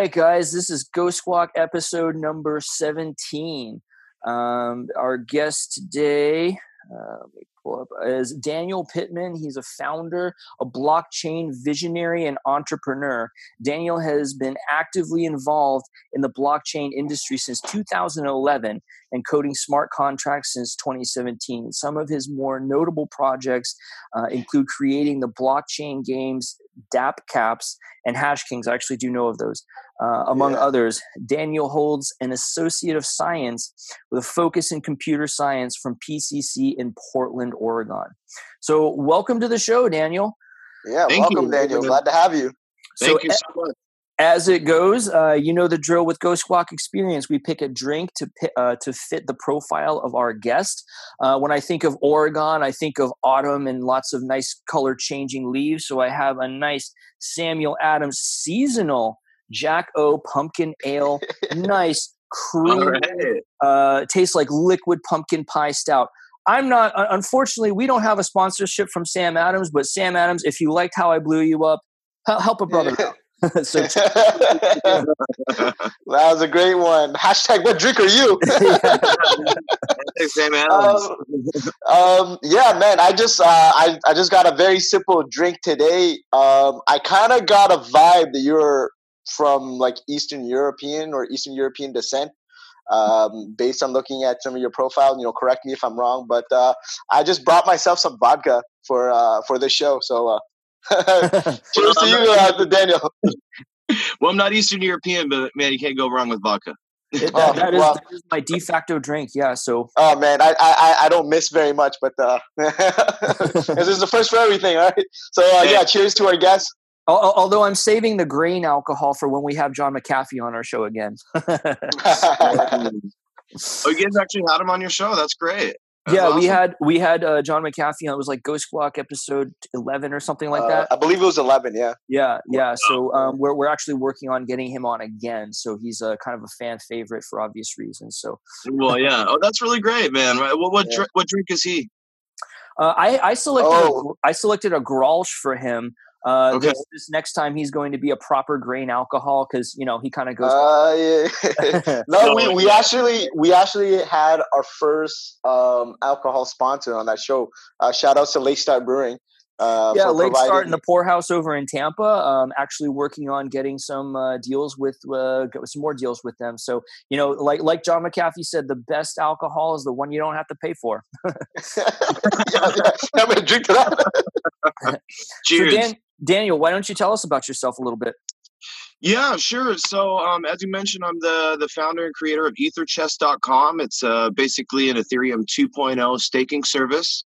right, guys, this is Ghost Squawk episode number 17. Um, our guest today, uh, let me pull up, is Daniel Pittman. He's a founder, a blockchain visionary, and entrepreneur. Daniel has been actively involved in the blockchain industry since 2011 and coding smart contracts since 2017. Some of his more notable projects uh, include creating the blockchain games dAppCapps and Hashkings. I actually do know of those. Uh, among yeah. others, Daniel holds an Associate of Science with a focus in computer science from PCC in Portland, Oregon. So, welcome to the show, Daniel. Yeah, Thank welcome, you. Daniel. Glad to have you. Thank so, you so much. As it goes, uh, you know the drill with Ghost Squawk Experience. We pick a drink to uh, to fit the profile of our guest. Uh, when I think of Oregon, I think of autumn and lots of nice color changing leaves. So I have a nice Samuel Adams seasonal Jack O Pumpkin Ale, nice cream, right. Uh, tastes like liquid pumpkin pie stout. I'm not. Unfortunately, we don't have a sponsorship from Sam Adams. But Sam Adams, if you liked how I blew you up, help a brother out. so that was a great one. Hashtag what drink are you? um, um, yeah, man. I just uh, I I just got a very simple drink today. Um, I kind of got a vibe that you're from like Eastern European or Eastern European descent. Um, based on looking at some of your profile, you know, correct me if I'm wrong, but uh, I just brought myself some vodka for uh, for this show. So uh, Cheers to you, uh, Daniel. well, I'm not Eastern European, but man, you can't go wrong with vodka. It, that, that, is, well, that, is, my de facto drink. Yeah. So. Oh man, I I, I don't miss very much, but uh, this is the first for everything. All right. So uh, yeah, cheers to our guests. Although I'm saving the grain alcohol for when we have John McAfee on our show again. oh, you guys actually had him on your show. That's great yeah, awesome. we had we had uh, John McAfee on. It was like Ghost Squawk episode eleven or something like uh, that. I believe it was eleven. Yeah. Yeah, yeah. So um, we're we're actually working on getting him on again. So he's a kind of a fan favorite for obvious reasons. So. Well, yeah. Oh, that's really great, man. What what, yeah. drink, what drink is he? Uh, I I selected oh. a, I selected a Grolsch for him. Uh, okay. this, this, next time he's going to be a proper grain alcohol because you know he kind of goes. Uh, yeah. no, we, we actually we actually had our first um, alcohol sponsor on that show. Uh, shout out to Lake Start Brewing. Uh, yeah, Lake Start in the Poorhouse over in Tampa. Um, actually working on getting some uh, deals with uh, some more deals with them. So you know, like like John McAfee said, the best alcohol is the one you don't have to pay for. yeah, yeah. I'm gonna drink to that. Cheers. So Dan, Daniel, why don't you tell us about yourself a little bit? Yeah, sure. So, um, as you mentioned, I'm the the founder and creator of EtherChest.com. It's uh, basically an Ethereum 2.0 staking service.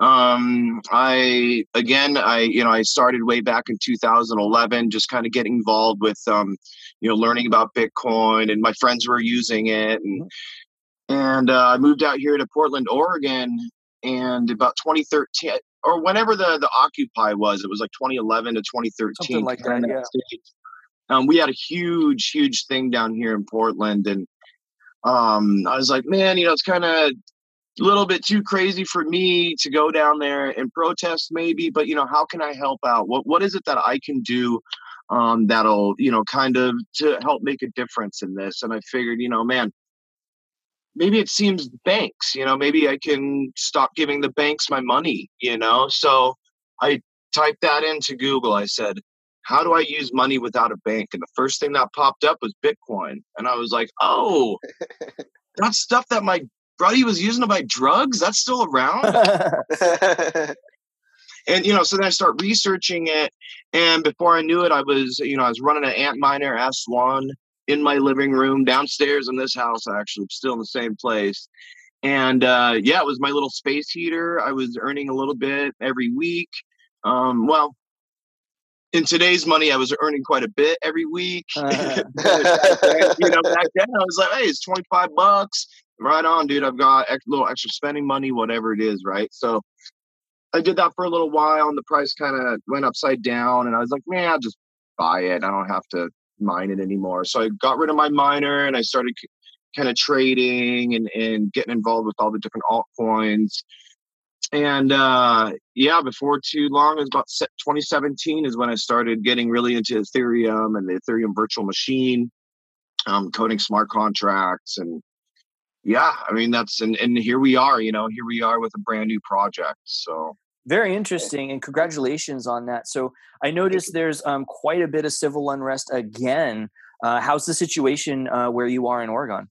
Um, I again, I you know, I started way back in 2011, just kind of getting involved with um, you know, learning about Bitcoin, and my friends were using it, and mm-hmm. and uh, I moved out here to Portland, Oregon, and about 2013 or whenever the the Occupy was, it was like 2011 to 2013, something like that. Yeah. Um, we had a huge, huge thing down here in Portland, and um, I was like, man, you know, it's kind of a little bit too crazy for me to go down there and protest, maybe. But you know, how can I help out? What what is it that I can do um, that'll you know kind of to help make a difference in this? And I figured, you know, man, maybe it seems banks you know maybe i can stop giving the banks my money you know? So i typed that into google. I said how do i use money without a bank? And the first thing that popped up was bitcoin. And i was like oh that stuff that my buddy was using to buy drugs? That's still around? And you know so then i start researching it. And before i knew it i was you know i was running an Antminer s1 in my living room downstairs in this house actually still in the same place. And uh, yeah it was my little space heater. I was earning a little bit every week. Um, well in today's money i was earning quite a bit every week. Uh. you know back then i was like hey it's 25 bucks. Right on dude. I've got a little extra spending money whatever it is right? So i did that for a little while and the price kind of went upside down and i was like man i'll just buy it. I don't have to mine it anymore. So I got rid of my miner and I started kind of trading and, and getting involved with all the different altcoins. and uh, yeah, before too long, it was about 2017 is when I started getting really into Ethereum and the Ethereum virtual machine, um, coding smart contracts, and yeah, I mean that's and and here we are. You know, here we are with a brand new project. So very interesting, and congratulations on that. So I noticed there's um, quite a bit of civil unrest again. Uh, how's the situation uh, where you are in Oregon?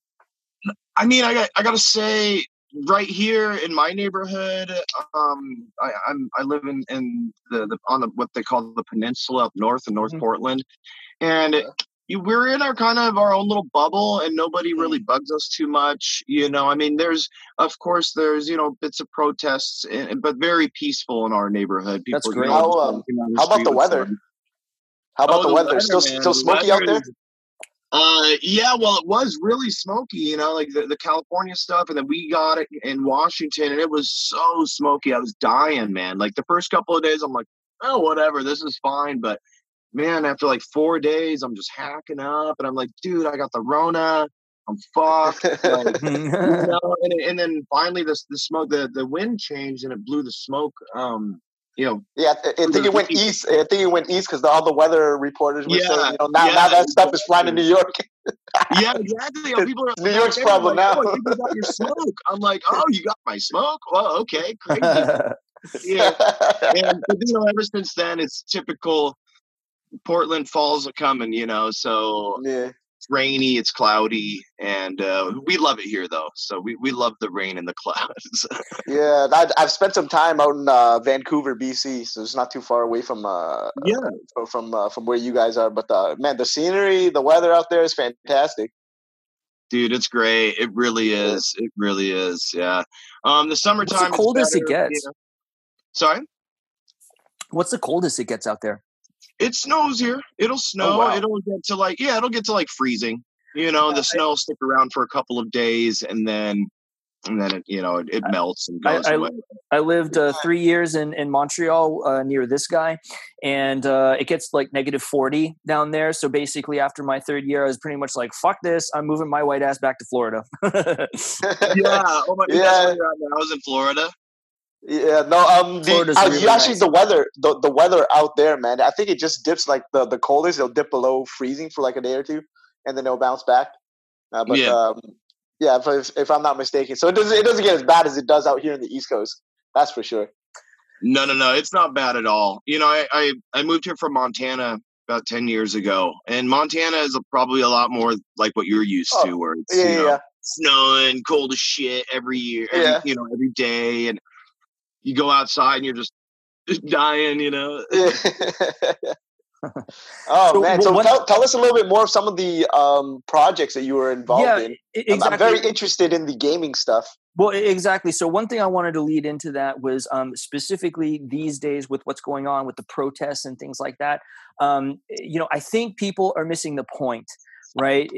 I mean, I got I got to say, right here in my neighborhood, um, I, I'm I live in in the, the on the what they call the peninsula up north in North mm-hmm. Portland, and we're in our kind of our own little bubble and nobody really mm-hmm. bugs us too much you know i mean there's of course there's you know bits of protests but very peaceful in our neighborhood. People, that's great. how, um, how about the weather? how about oh, the, the, weather, weather still man. still smoky the out there? Is, uh yeah well it was really smoky you know like the, the california stuff and then we got it in washington and it was so smoky i was dying man. Like the first couple of days i'm like oh whatever this is fine but man, after like four days, I'm just hacking up, and I'm like, dude, I got the Rona. I'm fucked. Like, you know, and, and, then finally, the the smoke, the the wind changed, and it blew the smoke. Um, you know, yeah, I, I think it went east. I think it went east because all the weather reporters were yeah, saying, you know, now, yeah, now that stuff is flying to New York. yeah, exactly. Know, people are New York's problem like, now. Oh, you got your smoke. I'm like, oh, you got my smoke. Well, okay, crazy. yeah, and you know, ever since then, it's typical Portland falls are coming, you know, so yeah. it's rainy, it's cloudy, and uh, we love it here though. So we, we love the rain and the clouds. yeah, I, have spent some time out in uh, Vancouver, BC, so it's not too far away from uh, yeah from uh, from where you guys are. But uh, man, the scenery, the weather out there is fantastic. Dude, it's great. It really is. It really is. Yeah. Um, the summertime. What's the coldest better, it gets? You know? Sorry. What's the coldest it gets out there? It snows here. It'll oh, snow. Oh, wow. It'll get to like yeah, it'll get to like freezing. You know, the snow will stick around for a couple of days, and then and then it you know it, it melts and goes I, away. I, I lived uh, three years in in Montreal uh, near this guy, and uh, it gets like negative forty down there. So basically, after my third year, I was pretty much like, "Fuck this! I'm moving my white ass back to Florida." yeah. Oh my. Yeah. I was in Florida. Yeah, no, um, the, uh, really actually nice. the weather, the, the weather out there, man. I think it just dips like the the coldest. It'll dip below freezing for like a day or two, and then it'll bounce back. Uh, but yeah, um, yeah, if, if I'm not mistaken, so it doesn't it doesn't get as bad as it does out here in the East Coast. That's for sure. No, no, no, it's not bad at all. You know, I I, I moved here from Montana about ten years ago, and Montana is a, probably a lot more like what you're used oh, to, where it's yeah, you know, yeah. snowing, cold as shit every year, every, yeah. you know, every day, and you go outside and you're just, just dying, you know. oh so, man! So what, tell, tell us a little bit more of some of the um, projects that you were involved yeah, in. Exactly. I'm very interested in the gaming stuff. Well, exactly. So one thing I wanted to lead into that was um, specifically these days with what's going on with the protests and things like that. Um, you know, I think people are missing the point right?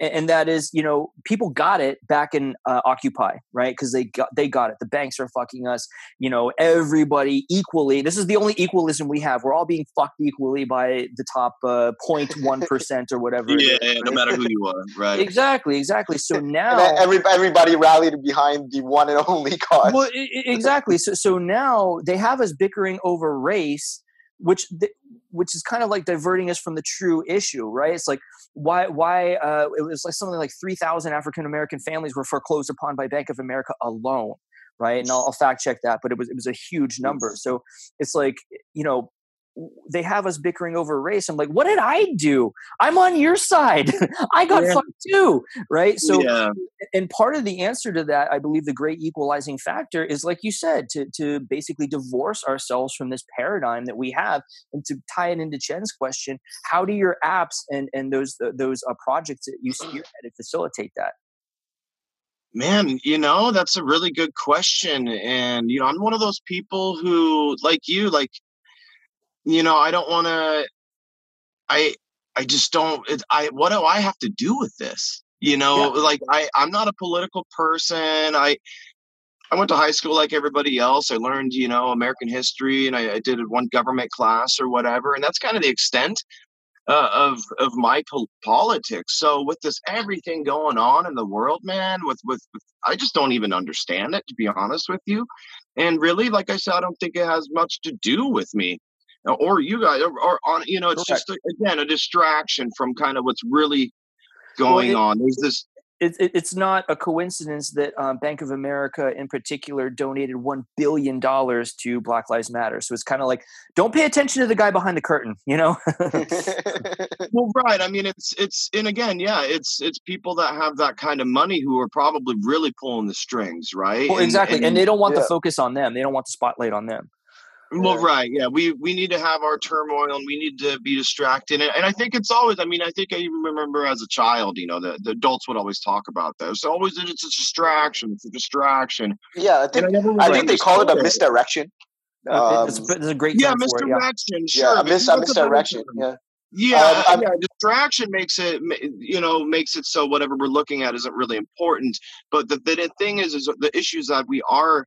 And that is you know people got it back in uh, occupy right? Because they got they got it. The banks are fucking us you know everybody equally this is the only equalism we have. We're all being fucked equally by the top uh, 0.1% or whatever yeah, is, right? no matter who you are right. Exactly exactly. So now every, everybody rallied behind the one and only cause well exactly. So so now they have us bickering over race which which is kind of like diverting us from the true issue, right? It's like why why uh, it was like something like three thousand African American families were foreclosed upon by Bank of America alone, right? And I'll, I'll fact check that, but it was it was a huge number. So it's like you know they have us bickering over race. I'm like, what did I do? I'm on your side. I got yeah. fucked too, right? So, yeah. and part of the answer to that, I believe, the great equalizing factor is, like you said, to to basically divorce ourselves from this paradigm that we have, and to tie it into Chein's question: How do your apps and and those those uh, projects that you spearheaded facilitate that? Man, you know, that's a really good question. And, you know, I'm one of those people who, like you, like, you know, I don't want to. I I just don't. It, I what do I have to do with this? You know, yeah. like I I'm not a political person. I I went to high school like everybody else. I learned, you know, American history, and I, I did one government class or whatever, and that's kind of the extent. uh, of of my po- politics. So with this everything going on in the world, man, with, with with I just don't even understand it to be honest with you. And really, like I said, I don't think it has much to do with me or you guys, or, or on you know, it's Correct. just a, again a distraction from kind of what's really going well, it, on. There's this it, it, it's not a coincidence that um, Bank of America, in particular, donated one billion dollars to Black Lives Matter. So it's kind of like, don't pay attention to the guy behind the curtain, you know? well, right. I mean, it's it's and again, yeah, it's it's people that have that kind of money who are probably really pulling the strings, right? Well, exactly, and, and, and they don't want yeah. the focus on them. They don't want the spotlight on them. Well, right, yeah, we we need to have our turmoil and we need to be distracted, and, and I think it's always. I mean, I think I even remember as a child, you know, the, the adults would always talk about this. It's always it's a distraction. It's a distraction. Yeah, I think I, I think they call it a misdirection. Um, it's, it's, a great yeah misdirection. It, yeah. Sure, yeah, a, mis- a misdirection. Yeah. Yeah, um, yeah, distraction makes it, you know, makes it so whatever we're looking at isn't really important. But the, the thing is, is the issues that we are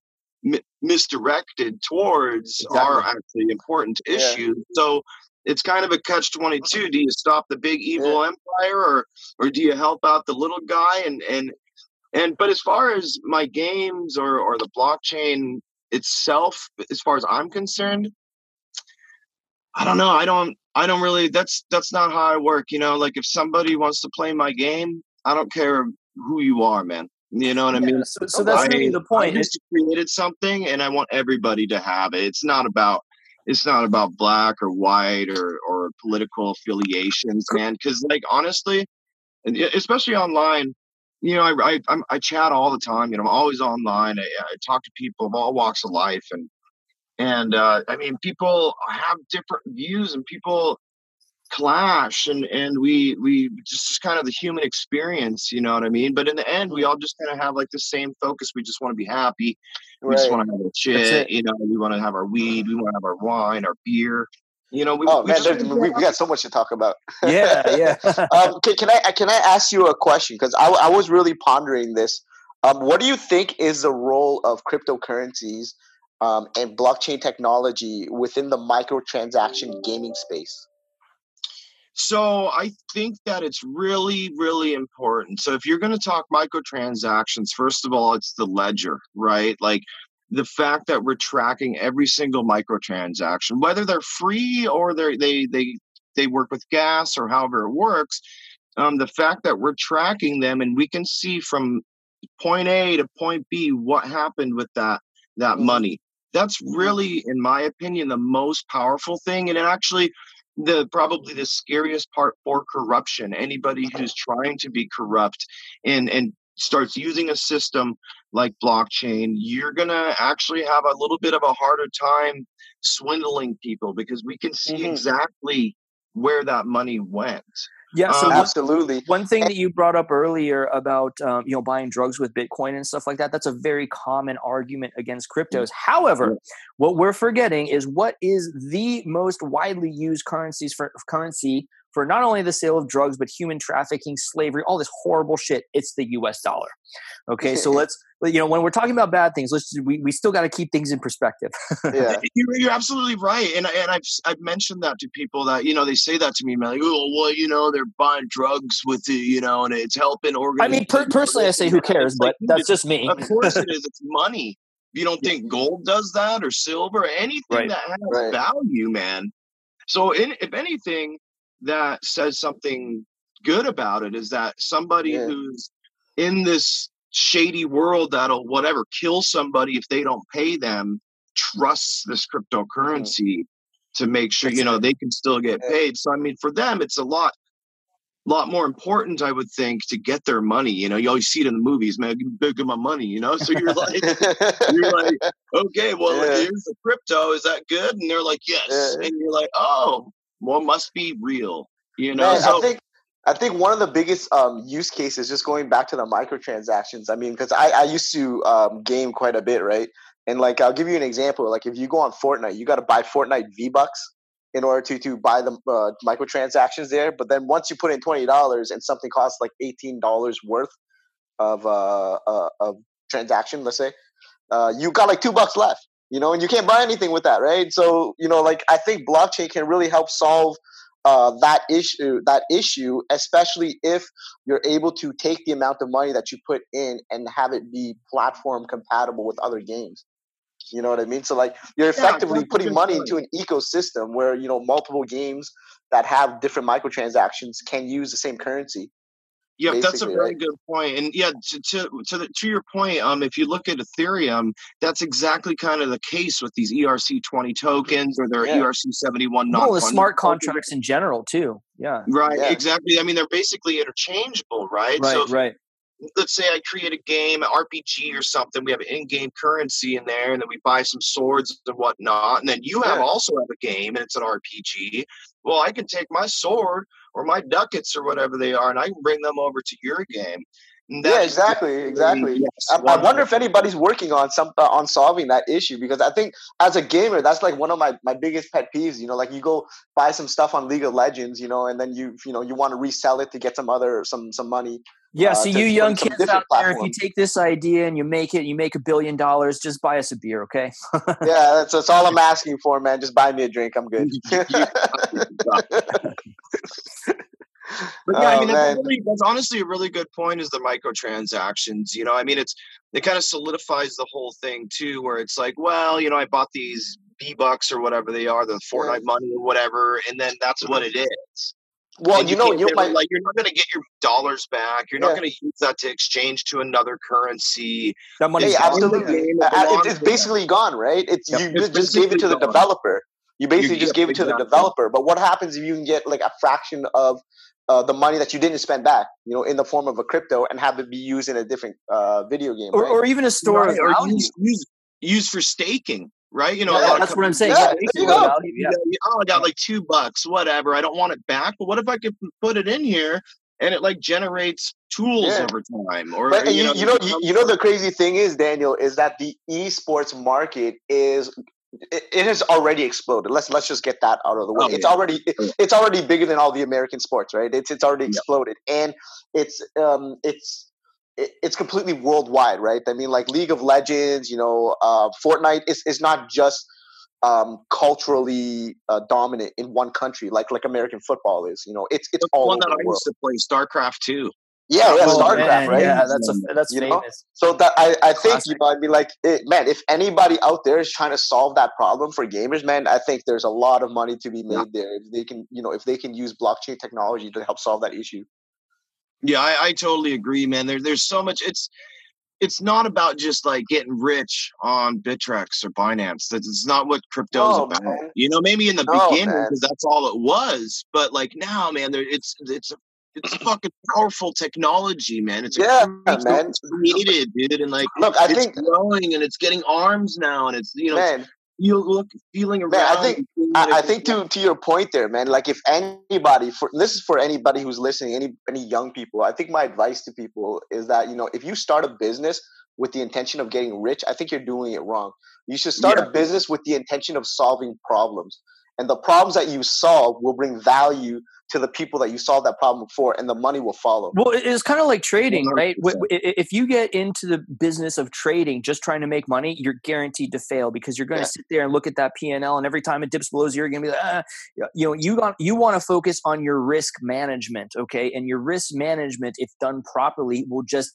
misdirected towards exactly. are actually important yeah. issues. So it's kind of a catch 22 do you stop the big evil yeah. empire or or do you help out the little guy and and and but as far as my games or or the blockchain itself as far as i'm concerned i don't know i don't i don't really that's that's not how i work you know like if somebody wants to play my game i don't care who you are man you know what yeah, I mean? So, so that's I, really the point. I just created something, and I want everybody to have it. It's not about it's not about black or white or or political affiliations, man. Because like honestly, especially online, you know, I, I i chat all the time. You know, I'm always online. I, I talk to people of all walks of life, and and uh, I mean, people have different views, and people clash and and we we just kind of the human experience you know what i mean? But in the end we all just kind of have like the same focus. We just want to be happy. We right. just want to have a shit you know? We want to have our weed. We want to have our wine our beer. You know we, oh we man we, we got so much to talk about. Yeah yeah. Um, can, can, i can i ask you a question? Because I, I was really pondering this. Um, what do you think is the role of cryptocurrencies um, and blockchain technology within the microtransaction gaming space so I think that it's really, really important. So if you're going to talk microtransactions, first of all, it's the ledger, right? Like the fact that we're tracking every single microtransaction, whether they're free or they they they they work with gas or however it works. Um, the fact that we're tracking them and we can see from point A to point B what happened with that that mm-hmm. money. That's mm-hmm. really, in my opinion, the most powerful thing. And it actually the probably the scariest part for corruption anybody who's trying to be corrupt and and starts using a system like blockchain you're going to actually have a little bit of a harder time swindling people because we can see mm-hmm. exactly where that money went yeah, so um, absolutely. One thing that you brought up earlier about um, you know buying drugs with Bitcoin and stuff like that, that's a very common argument against cryptos. However, what we're forgetting is what is the most widely used currencies for currency for not only the sale of drugs but human trafficking, slavery, all this horrible shit. It's the U.S. dollar. Okay, so let's you know when we're talking about bad things, let's we, we still got to keep things in perspective. yeah, you're, you're, absolutely right, and and I've I've mentioned that to people that you know they say that to me, man, like oh well you know they're buying drugs with the you know and it's helping organize I mean, per- personally, I say who cares, but that's just me. of course, it is. It's money. You don't think gold does that or silver, anything right. that has right. value, man. So, in, if anything, that says something good about it is that somebody yeah. who's in this shady world that'll whatever kill somebody if they don't pay them trusts this mm-hmm. cryptocurrency to make sure you know they can still get paid so i mean for them it's a lot lot more important i would think to get their money you know you always see it in the movies man give my money you know so you're like you're like okay well yeah. here's the crypto is that good and they're like yes yeah. and you're like oh well, must be real. You know, Man, so, I think I think one of the biggest um, use cases, just going back to the microtransactions. I mean, because I, I used to um, game quite a bit, right? And like, I'll give you an example. Like, if you go on Fortnite, you got to buy Fortnite V Bucks in order to to buy the uh, microtransactions there. But then once you put in twenty dollars and something costs like eighteen dollars worth of uh, uh, of transaction, let's say, uh, you got like two bucks left you know, and you can't buy anything with that, right? So, you know, like I think blockchain can really help solve uh, that issue that issue especially if you're able to take the amount of money that you put in and have it be platform compatible with other games. You know what i mean? So like you're effectively yeah, putting money into an ecosystem where you know multiple games that have different microtransactions can use the same currency yeah, that's a very right? good point. And yeah, to to to, the, to your point, um, if you look at Ethereum, that's exactly kind of the case with these ERC twenty tokens or their yeah. ERC seventy one. Well, the smart contracts in general too. Yeah. Right. Yeah. Exactly. I mean, they're basically interchangeable, right? Right. So right let's say I create a game, an RPG or something. We have in-game currency in there, and then we buy some swords and whatnot. And then you have yeah. also have a game, and it's an RPG. Well, I can take my sword or my ducats or whatever they are, and I can bring them over to your game. Yeah, exactly, exactly. Yes, I, I, wonder if anybody's working on some uh, on solving that issue because I think as a gamer, that's like one of my, my biggest pet peeves. You know, like you go buy some stuff on League of Legends, you know, and then you you know you want to resell it to get some other some some money. Yeah, uh, so you young kids out there, if you take this idea and you make it, you make a billion dollars, just buy us a beer, okay? yeah, that's, that's all I'm asking for, man. Just buy me a drink. I'm good. But yeah, oh, I mean, that's, really, that's, honestly a really good point. Is the microtransactions? You know, I mean, it's it kind of solidifies the whole thing too, where it's like, well, you know, I bought these B bucks or whatever they are, the Fortnite yeah. money or whatever, and then that's what it is. Well, you, you, know, you might like you're not going to get your dollars back. You're yeah. not going to use that to exchange to another currency. That money, yeah, absolutely. it's basically gone, right? It's yep. you it's just gave it to the developer. You basically you, just gave it to the developer. But what happens if you can get like a fraction of uh, the money that you didn't spend back, you know, in the form of a crypto, and have it be used in a different uh, video game, or, right? or even a store, right. or use, use, used for staking, right? You know, yeah, that's what I'm saying. Yeah, you go. yeah. Oh, I got like two bucks, whatever. I don't want it back, but what if I could put it in here and it like generates tools yeah. over time? Or but, you, you, know, you know, you, you know, the crazy thing is, Daniel, is that the esports market is it, has already exploded. Let's let's just get that out of the way. Oh, it's yeah. already oh, it's already bigger than all the American sports, right? It's it's already exploded, and it's um it's it's completely worldwide, right? I mean, like League of Legends, you know, uh, Fortnite is is not just um, culturally uh, dominant in one country like like American football is. You know, it's it's all one that I used to play StarCraft too. Yeah, yeah, oh, StarCraft, man. right? Yeah, that's a, that's you famous. Know? So that I, I think you know, I'd be like, it, man, if anybody out there is trying to solve that problem for gamers, man, I think there's a lot of money to be made yeah. there if they can, you know, if they can use blockchain technology to help solve that issue. Yeah, I, I totally agree, man. There, there's so much. It's it's not about just like getting rich on Bittrex or Binance. That's not what crypto is about. Man. You know, maybe in the no, beginning because that's all it was, but like now, man, there it's it's it's fucking powerful technology, man. It's yeah, man. created, dude, and like look, I it's think growing and it's getting arms now, and it's you know, man. You look feeling around. Man, I think I, I, think to to your point there, man. Like if anybody, for this is for anybody who's listening, any any young people. I think my advice to people is that you know if you start a business with the intention of getting rich, I think you're doing it wrong. You should start yeah. a business with the intention of solving problems and the problems that you solve will bring value to the people that you solve that problem for and the money will follow. Well it's kind of like trading right? If you get into the business of trading just trying to make money you're guaranteed to fail because you're going to yeah. sit there and look at that p&l and every time it dips below zero you're going to be like ah. you know you got you want to focus on your risk management okay? And your risk management if done properly will just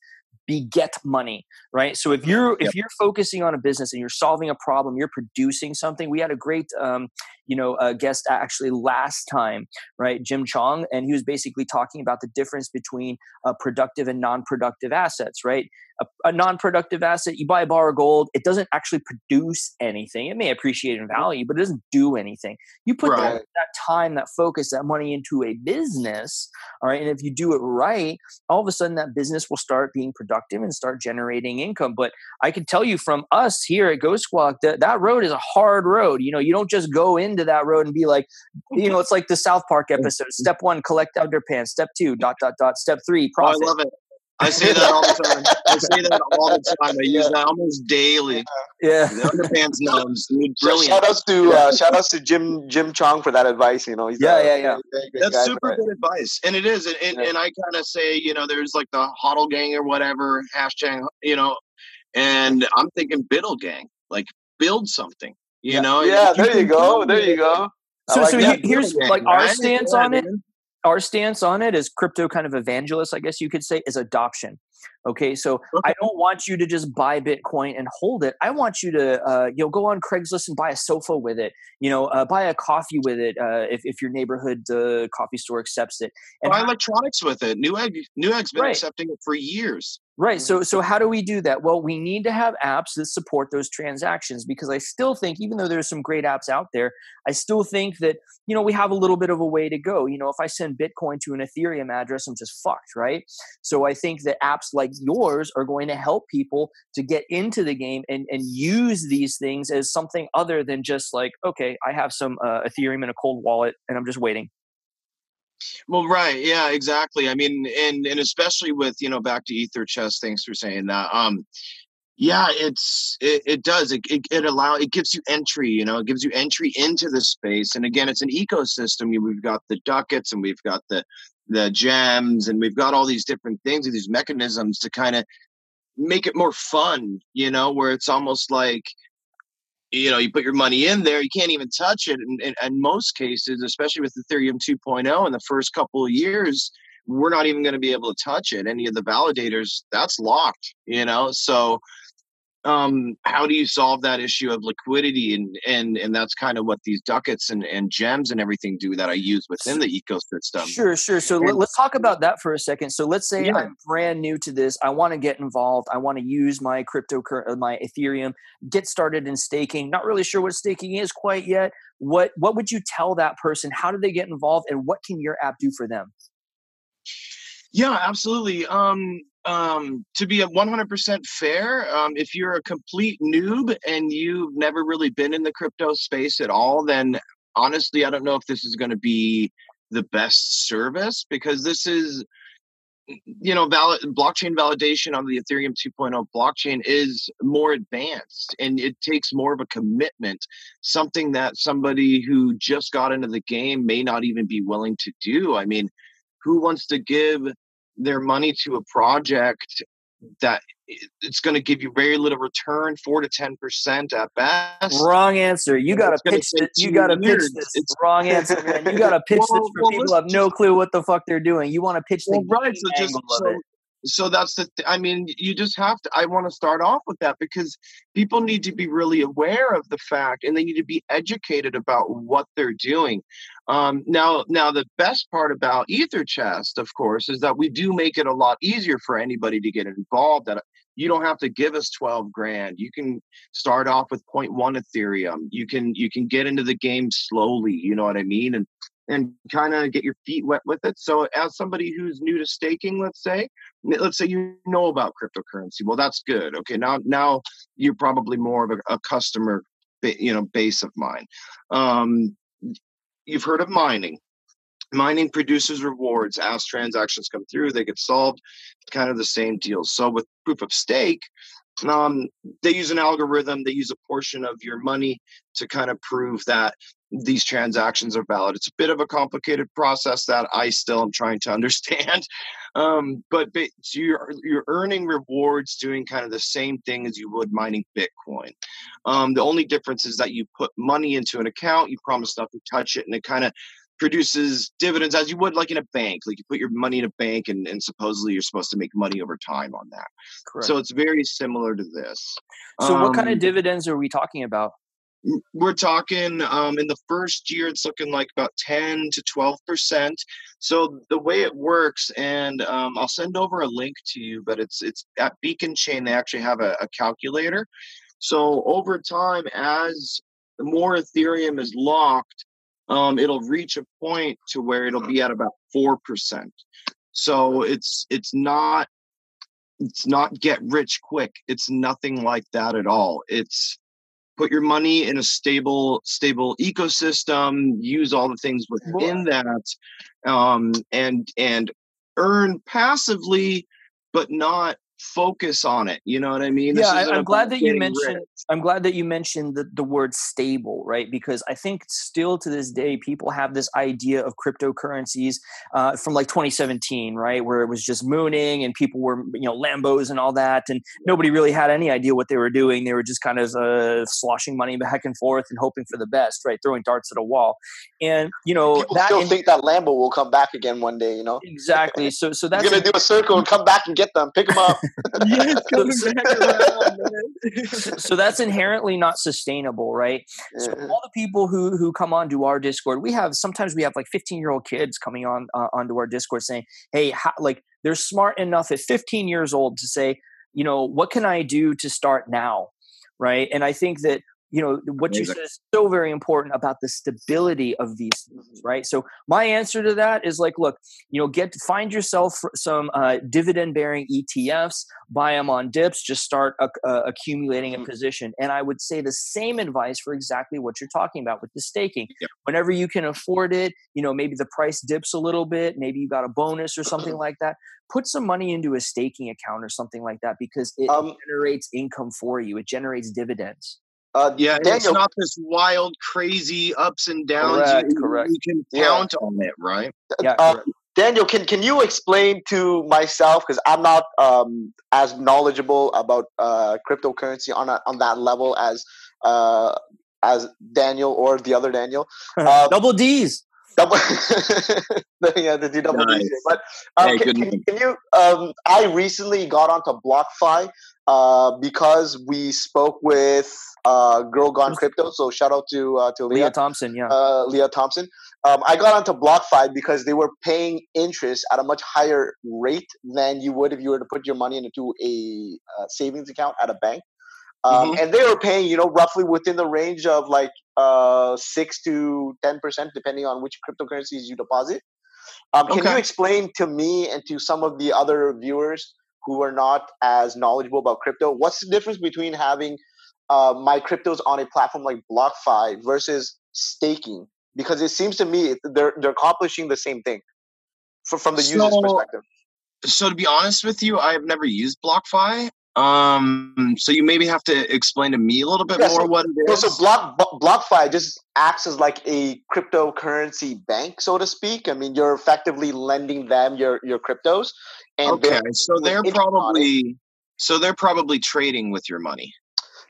beget money right? So if you're if you're focusing on a business and you're solving a problem you're producing something. We had a great um, you know a guest actually last time right jim chong and he was basically talking about the difference between uh, productive and non-productive assets right? A, a, non-productive asset you buy a bar of gold it doesn't actually produce anything. It may appreciate in value but it doesn't do anything. You put right. that, that time that focus that money into a business all right and if you do it right all of a sudden that business will start being productive and start generating income. But i can tell you from us here at ghost squawk that that road is a hard road. You know you don't just go into that road and be like you know it's like the south park episode step one collect underpants step two dot dot dot step three profit oh, i love it I say that all the time. I say that all the time. I use that almost daily. Yeah. The underpants gnomes, dude. Brilliant. Shout outs to uh, shout outs to Jim Jim Chong for that advice. You know, he's yeah, yeah, yeah. That's guy, super good advice, and it is. And, and, yeah. and I kind of say, you know, there's like the Hodl gang or whatever hashtag, you know, and I'm thinking BUIDL gang, like build something. You yeah. know, yeah. There you go. There you go. So, like so here's like our stance on it our stance on it as crypto kind of evangelists, I guess you could say, is adoption. Okay, so okay. I don't want you to just buy Bitcoin and hold it. I want you to, uh, you know, go on Craigslist and buy a sofa with it. You know, uh, buy a coffee with it uh, if, if your neighborhood uh, coffee store accepts it. And buy electronics with it. Newegg Newegg's been right. accepting it for years. Right. So so how do we do that? Well, we need to have apps that support those transactions because I still think even though there's some great apps out there, I still think that, you know, we have a little bit of a way to go. You know, if I send Bitcoin to an Ethereum address, I'm just fucked, right? So I think that apps like yours are going to help people to get into the game and and use these things as something other than just like, okay, I have some uh, Ethereum in a cold wallet and I'm just waiting. Well, right, yeah, exactly. I mean, and and especially with you know back to Ether Chest. Thanks for saying that. Um, yeah, it's it, it does it, it it allow it gives you entry. You know, it gives you entry into the space. And again, it's an ecosystem. We've got the ducats and we've got the the gems and we've got all these different things and these mechanisms to kind of make it more fun. You know, where it's almost like you know you put your money in there you can't even touch it and in most cases especially with ethereum 2.0 in the first couple of years we're not even going to be able to touch it any of the validators that's locked you know? So um, how do you solve that issue of liquidity and and and that's kind of what these ducats and, and gems and everything do that i use within the ecosystem. sure sure. So and, let's talk about that for a second. So let's say yeah. i'm brand new to this i want to get involved i want to use my crypto uh, my ethereum get started in staking not really sure what staking is quite yet. What what would you tell that person? How do they get involved and what can your app do for them? Yeah, absolutely. Um, um, to be a 100% fair, um, if you're a complete noob and you've never really been in the crypto space at all, then honestly, I don't know if this is going to be the best service because this is, you know, valid, blockchain validation on the Ethereum 2.0 blockchain is more advanced and it takes more of a commitment, something that somebody who just got into the game may not even be willing to do. I mean, who wants to give their money to a project that it's going to give you very little return, four to ten percent at best. Wrong answer. You got to pitch this. You got to pitch this. It's wrong answer, man. You got to pitch well, this for well, people who have no clue what the fuck they're doing. You want to pitch the well, right. So just so, so that's the th- i mean you just have to i want to start off with that because people need to be really aware of the fact and they need to be educated about what they're doing. Um, now now the best part about ether chest of course is that we do make it a lot easier for anybody to get involved that you don't have to give us 12 grand. You can start off with 0.1 ethereum. You can you can get into the game slowly you know what i mean? And and kind of get your feet wet with it. So, as somebody who's new to staking, let's say, let's say you know about cryptocurrency, well, that's good. Okay, now now you're probably more of a, a customer, you know, base of mine. Um, you've heard of mining. Mining produces rewards as transactions come through; they get solved. Kind of the same deal. So, with proof of stake, um, they use an algorithm they use a portion of your money to kind of prove that these transactions are valid it's a bit of a complicated process that i still am trying to understand um, but, but you're, you're earning rewards doing kind of the same thing as you would mining bitcoin um, the only difference is that you put money into an account you promise not to touch it and it kind of produces dividends as you would like in a bank. Like you put your money in a bank and, and supposedly you're supposed to make money over time on that. Correct. So it's very similar to this. So um, what kind of dividends are we talking about? We're talking um, in the first year, it's looking like about 10 to 12%. So the way it works, and um, I'll send over a link to you, but it's it's at Beacon Chain, they actually have a, a calculator. So over time, as more Ethereum is locked, um, it'll reach a point to where it'll be at about four percent. So it's it's not it's not get rich quick. It's nothing like that at all. It's put your money in a stable stable ecosystem, use all the things within that, um, and and earn passively, but not focus on it. You know what I mean? This yeah, I, am glad that you mentioned. Rich. I'm glad that you mentioned the, the word stable, right? Because I think still to this day, people have this idea of cryptocurrencies uh, from like 2017, right, where it was just mooning and people were you know Lambos and all that, and nobody really had any idea what they were doing. They were just kind of uh, sloshing money back and forth and hoping for the best, right? Throwing darts at a wall, and you know people that still in- think that Lambo will come back again one day. You know exactly. So so that's You're gonna do a circle and come back and get them, pick them up. Yes, coming back around, so that's inherently not sustainable, right? Yeah. So all the people who who come onto our Discord, we have sometimes we have like 15 year old kids coming on uh, onto our Discord saying, "Hey, how, like they're smart enough at 15 years old to say, you know, what can I do to start now?" Right? And I think that you know what you said is so very important about the stability of these things right? So my answer to that is like look you know get find yourself some uh, dividend bearing etfs buy them on dips just start uh, accumulating a mm-hmm. position. And i would say the same advice for exactly what you're talking about with the staking. Yep. whenever you can afford it you know maybe the price dips a little bit maybe you got a bonus or something like that put some money into a staking account or something like that because it um, generates income for you. It generates dividends uh, yeah, Daniel, it's not this wild, crazy ups and downs. Correct, you, correct. You can count yeah. on it, right? Yeah, uh, Daniel, can can you explain to myself because I'm not um, as knowledgeable about uh, cryptocurrency on a, on that level as uh, as Daniel or the other Daniel. Um, Double D's. Double, yeah, the D double nice. But um, hey, can, can, can, you? Um, I recently got onto BlockFi uh, because we spoke with uh, Girl Gone Crypto. So shout out to uh, to Leah, Leah Thompson. Yeah, uh, Leah Thompson. Um, I got onto BlockFi because they were paying interest at a much higher rate than you would if you were to put your money into a uh, savings account at a bank. Um, mm-hmm. And they were paying, you know, roughly within the range of like uh, six to ten percent, depending on which cryptocurrencies you deposit. Um, can okay. you explain to me and to some of the other viewers who are not as knowledgeable about crypto, what's the difference between having uh, my cryptos on a platform like BlockFi versus staking? Because it seems to me they're they're accomplishing the same thing for, from the so, user's perspective. So to be honest with you, I have never used BlockFi. Um, so you maybe have to explain to me a little bit yeah, more so, what it is. So Block BlockFi just acts as like a cryptocurrency bank, so to speak. I mean, you're effectively lending them your your cryptos, and okay, they're, so they're probably so they're probably trading with your money.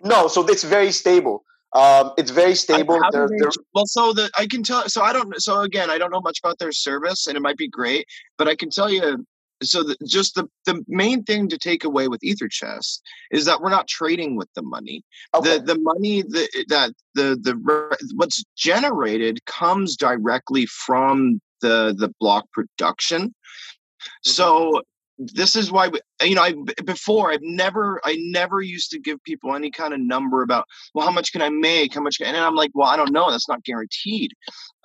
No, so it's very stable. Um, it's very stable. They're, they, they're, well, so the I can tell. So I don't. So again, I don't know much about their service, and it might be great, but I can tell you so the, just the, the main thing to take away with Etherchest is that we're not trading with the money. Okay. The the money that that the the what's generated comes directly from the the block production. Mm-hmm. So this is why we, you know I before I've never I never used to give people any kind of number about well how much can I make how much can, and I'm like well I don't know that's not guaranteed.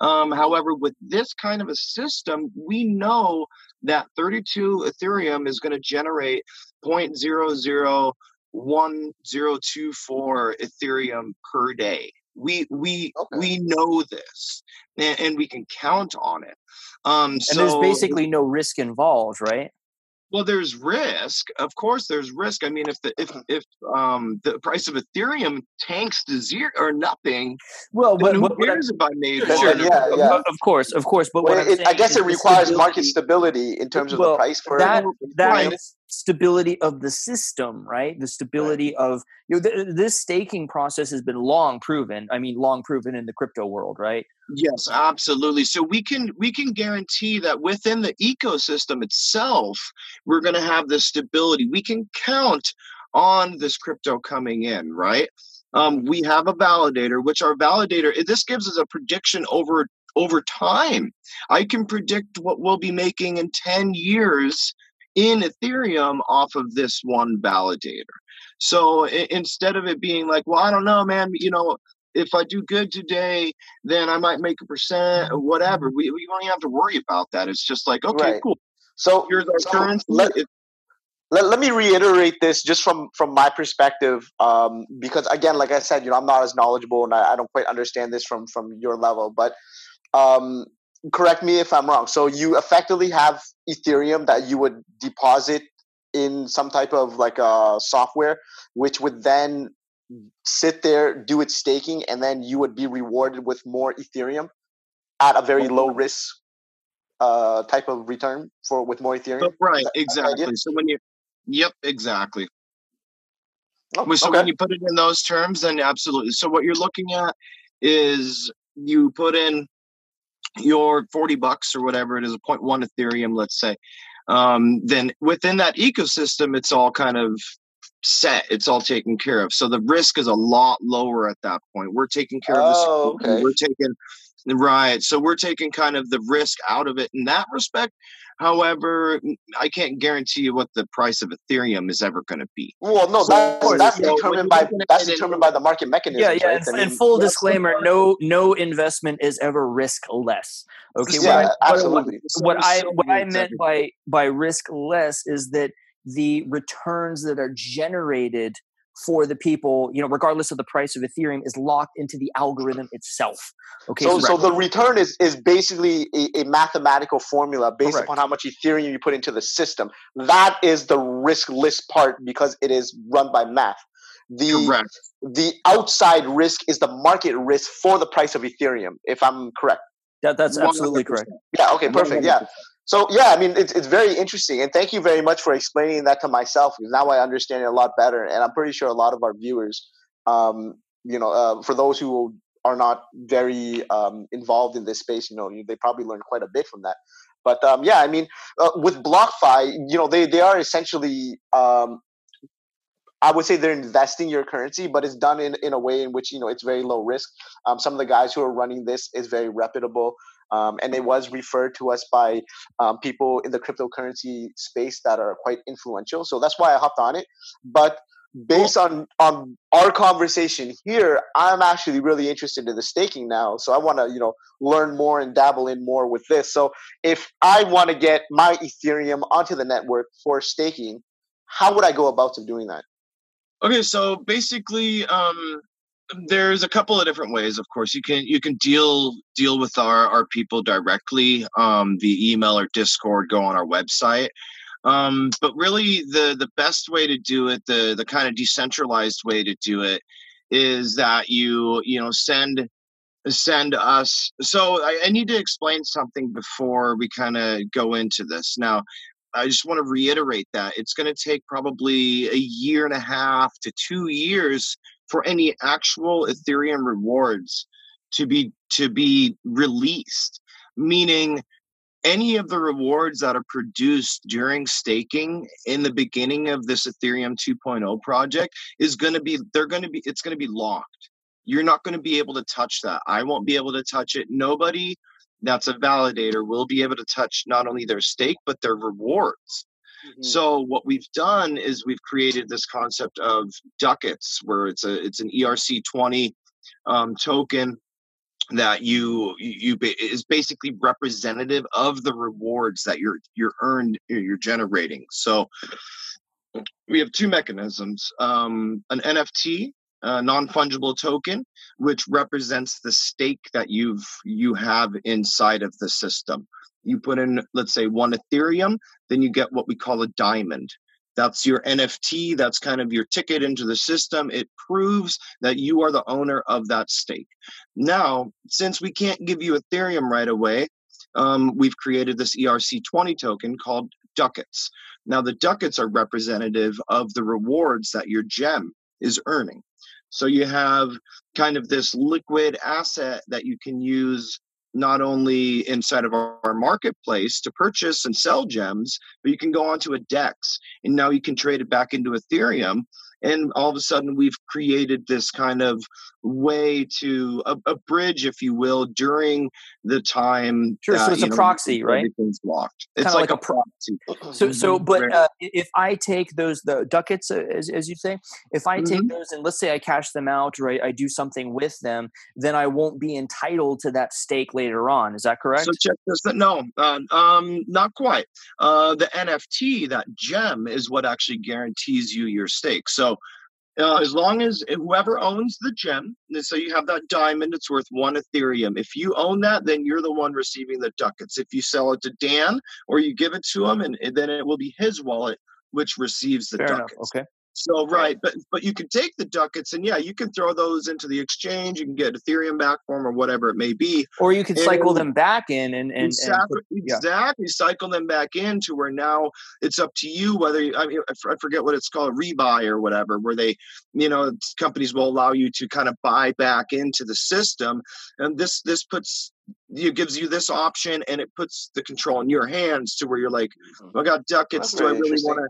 Um, however, with this kind of a system, we know that 32 Ethereum is going to generate 0.00124 Ethereum per day. We we okay. we know this, and, and, we can count on it. Um, and so, there's basically no risk involved, right? Well, there's risk. Of course, there's risk. I mean, if the if if um the price of Ethereum tanks to zero or nothing, well, but who cares if I made sure, yeah, yeah. Of course, of course. But well, it, I guess it requires market stability in terms of well, the price for that. That right stability of the system, right? The stability right. of you know th- this staking process has been long proven. I mean, long proven in the crypto world, right? Yes, absolutely. So we can we can guarantee that within the ecosystem itself, we're going to have this stability. We can count on this crypto coming in, right? Um, we have a validator, which our validator this gives us a prediction over over time. I can predict what we'll be making in 10 years in Ethereum off of this one validator. So I- instead of it being like, well, I don't know, man, you know, if I do good today, then I might make a percent or whatever. We, we don't even have to worry about that. It's just like, okay, right. cool. So here's our so currency. Let, let, let me reiterate this just from from my perspective, um, because again, like I said, you know, I'm not as knowledgeable and I, I don't quite understand this from from your level, but um, correct me if I'm wrong. So you effectively have Ethereum that you would deposit in some type of like a software, which would then sit there, do its staking, and then you would be rewarded with more Ethereum at a very low risk uh, type of return for with more Ethereum. right, exactly. So when you, yep, exactly. Oh, so okay. when you put it in those terms, then absolutely. So what you're looking at is you put in your 40 bucks or whatever it is, a 0.1 Ethereum, let's say. Um, then within that ecosystem, it's all kind of set. It's all taken care of. So the risk is a lot lower at that point. We're taking care of this. Oh, okay. We're taking right. So we're taking kind of the risk out of it in that respect. However, I can't guarantee you what the price of Ethereum is ever going to be. Well, no, so, that's, that's determined by that's determined by the market mechanism. Yeah, yeah. Right? And, and, full disclaimer: no, no investment is ever riskless. Okay, yeah, what I, absolutely. What, what I what I meant by by risk less is that the returns that are generated for the people, you know, regardless of the price of Ethereum, is locked into the algorithm itself. Okay. So, so, so the return is is basically a, a mathematical formula based Correct. upon how much Ethereum you put into the system. That is the riskless part because it is run by math. The correct. the outside risk is the market risk for the price of Ethereum. If I'm correct. That, that's absolutely 100%. correct. Yeah. Okay. Perfect. 100%. Yeah. So yeah, I mean it's it's very interesting, and thank you very much for explaining that to myself because now I understand it a lot better, and I'm pretty sure a lot of our viewers, um, you know, uh, for those who are not very um, involved in this space, you know, they probably learned quite a bit from that. But um, yeah, I mean, uh, with BlockFi, you know, they they are essentially um, I would say they're investing your currency, but it's done in, in a way in which you know it's very low risk. Um, some of the guys who are running this is very reputable. Um, and it was referred to us by um, people in the cryptocurrency space that are quite influential. So that's why I hopped on it. But based on on our conversation here, I'm actually really interested in the staking now. So I want to you know learn more and dabble in more with this. So if I want to get my Ethereum onto the network for staking, how would I go about doing that? Okay, so basically, um, there's a couple of different ways of course. You can you can deal deal with our our people directly um email or discord go on our website. Um but really the the best way to do it the the kind of decentralized way to do it is that you you know send send us so I, I need to explain something before we kind of go into this. Now I just want to reiterate that it's going to take probably a year and a half to two years for any actual Ethereum rewards to be to be released, meaning any of the rewards that are produced during staking in the beginning of this Ethereum 2.0 project is going to be they're going to be it's going to be locked. You're not going to be able to touch that. I won't be able to touch it. Nobody that's a validator will be able to touch not only their stake but their rewards. Mm-hmm. So what we've done is we've created this concept of ducats, where it's a it's an ERC20 um, token that you you is basically representative of the rewards that you're you're earned you're generating. So we have two mechanisms: um, an NFT, a non-fungible token, which represents the stake that you've you have inside of the system you put in, let's say, one Ethereum, then you get what we call a diamond. That's your NFT. That's kind of your ticket into the system. It proves that you are the owner of that stake. Now, since we can't give you Ethereum right away, um, we've created this ERC20 token called ducats. Now, the ducats are representative of the rewards that your gem is earning. So you have kind of this liquid asset that you can use not only inside of our, marketplace to purchase and sell gems, but you can go onto a DEX and now you can trade it back into Ethereum and all of a sudden we've created this kind of way to a, a bridge if you will during the time sure that, so it's a know, proxy right? everything's locked. It's like, like, a, proxy. So so but uh, if i take those the ducats uh, as, as you say if i take mm-hmm. those and let's say i cash them out or I, I, do something with them then i won't be entitled to that stake later on is that correct? so check this no uh, um not quite. Uh the nft that gem is what actually guarantees you your stake. So uh, as long as whoever owns the gem, so you have that diamond, it's worth one Ethereum. If you own that, then you're the one receiving the ducats. If you sell it to Dan or you give it to him, and, and then it will be his wallet which receives the Fair enough. ducats. Okay. So right, but but you can take the ducats and yeah, you can throw those into the exchange. You can get Ethereum back for them or whatever it may be. Or you could cycle them back in and and, and exactly, put- yeah. exactly. Cycle them back in to where now it's up to you whether you, I mean I forget what it's called, rebuy or whatever, where they, you know, companies will allow you to kind of buy back into the system, and this this puts it gives you this option and it puts the control in your hands to where you're like, mm-hmm. oh, I got ducats. Do I really want to?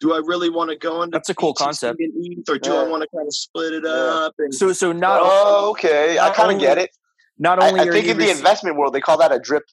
Do I really want to go into That's a cool BTC concept. and ETH, or do I want to kind of split it Yeah. up? And So so not oh, okay. I kind of get it. not only I are think you in the investment world, they call that a drip,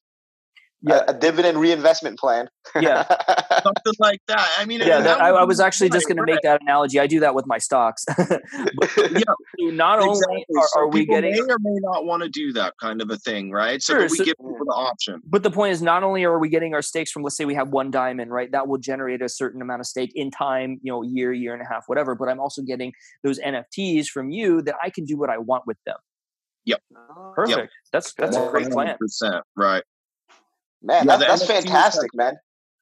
Yeah. a, a dividend reinvestment plan. Yeah. something like that. I mean, yeah, that, that I, I was actually just right, going to make that analogy. I do that with my stocks. but Yeah, so not only exactly. are, So are we getting, may or may not want to do that kind of a thing, right? So Sure, but we so- give people the option. but the point is, not only are we getting our stakes from, let's say we have one diamond, right? That will generate a certain amount of stake in time, you know, year, year and a half, whatever. But I'm also getting those NFTs from you that I can do what I want with them. Yep. Ah. Perfect. That's that's a great plan. 100%, right? Man, Yeah, that's, that's have- fantastic, man.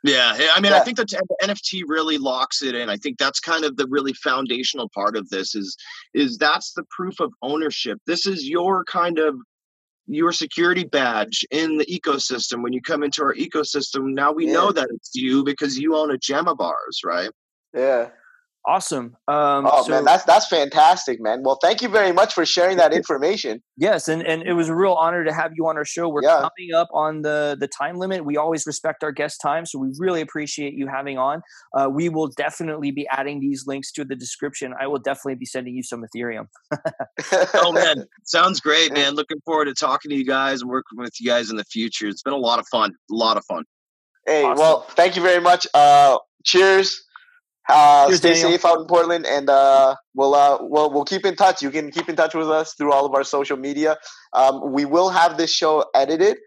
Yeah, I- mean, I think that the NFT really locks it in. I think that's kind of the really foundational part of this is is that's the proof of ownership. This is your kind of your security badge in the ecosystem. When you come into our ecosystem, now we Yeah. know that it's you because you own a gem of ours, right? Yeah. Awesome. Um, Oh so, man, that's that's fantastic, man. Well, thank you very much for sharing that information. Yes, and, and it was a real honor to have you on our show. We're Yeah. coming up on the the time limit. We always respect our guest time, so we really appreciate you having on. Uh, we will definitely be adding these links to the description. I will definitely be sending you some Ethereum. oh man, sounds great, man. Looking forward to talking to you guys and working with you guys in the future. It's been a lot of fun. A lot of fun. Hey, Awesome. well, thank you very much. Uh, cheers. Uh, stay Daniel. safe out in Portland, and uh, we'll uh, we'll we'll keep in touch. You can keep in touch with us through all of our social media. Um, we will have this show edited,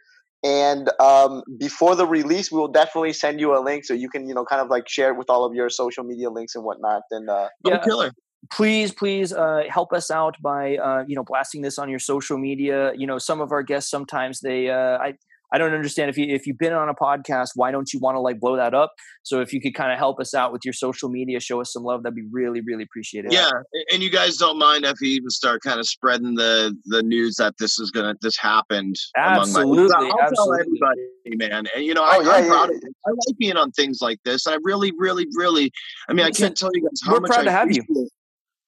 and um, before the release, we will definitely send you a link so you can you know kind of like share it with all of your social media links and whatnot. And uh, Yeah. killer. please please uh, help us out by uh, you know blasting this on your social media you know some of our guests sometimes they uh, i i don't understand if you if you've been on a podcast why don't you want to like blow that up so if you could kind of help us out with your social media show us some love that'd be really really appreciated Yeah, and you guys don't mind if you even start kind of spreading the the news that this is gonna this happened. Absolutely, among my, I'll absolutely. tell everybody, man. And you know, Oh, I, yeah, I'm yeah, proud yeah. of it. I like being on things like this. I really, really, really. I mean, I can't tell you guys how we're much proud I to have you. it.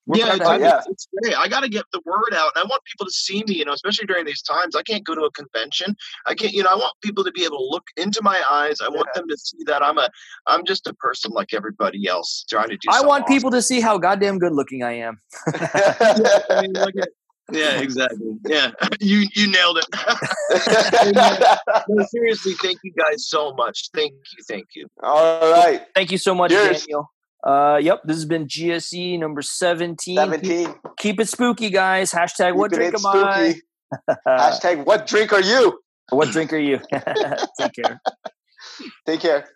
We're yeah, it's, to have you. yeah. it's, it's great. I got to get the word out, and I want people to see me. You know, especially during these times, I can't go to a convention. I can't. You know, I want people to be able to look into my eyes. I want them to see that I'm a, I'm just a person like everybody else, trying to do. i want awesome. people to see how goddamn good looking i am I mean, look at- yeah, exactly. Yeah, you you nailed it. no, seriously, thank you guys so much. Thank you, thank you. all right, thank you so much Cheers. daniel uh yep this has been gse number 17 Keep- seventeen. keep it spooky guys hashtag what drink am i. Hashtag what drink are you? what drink are you take care Take care.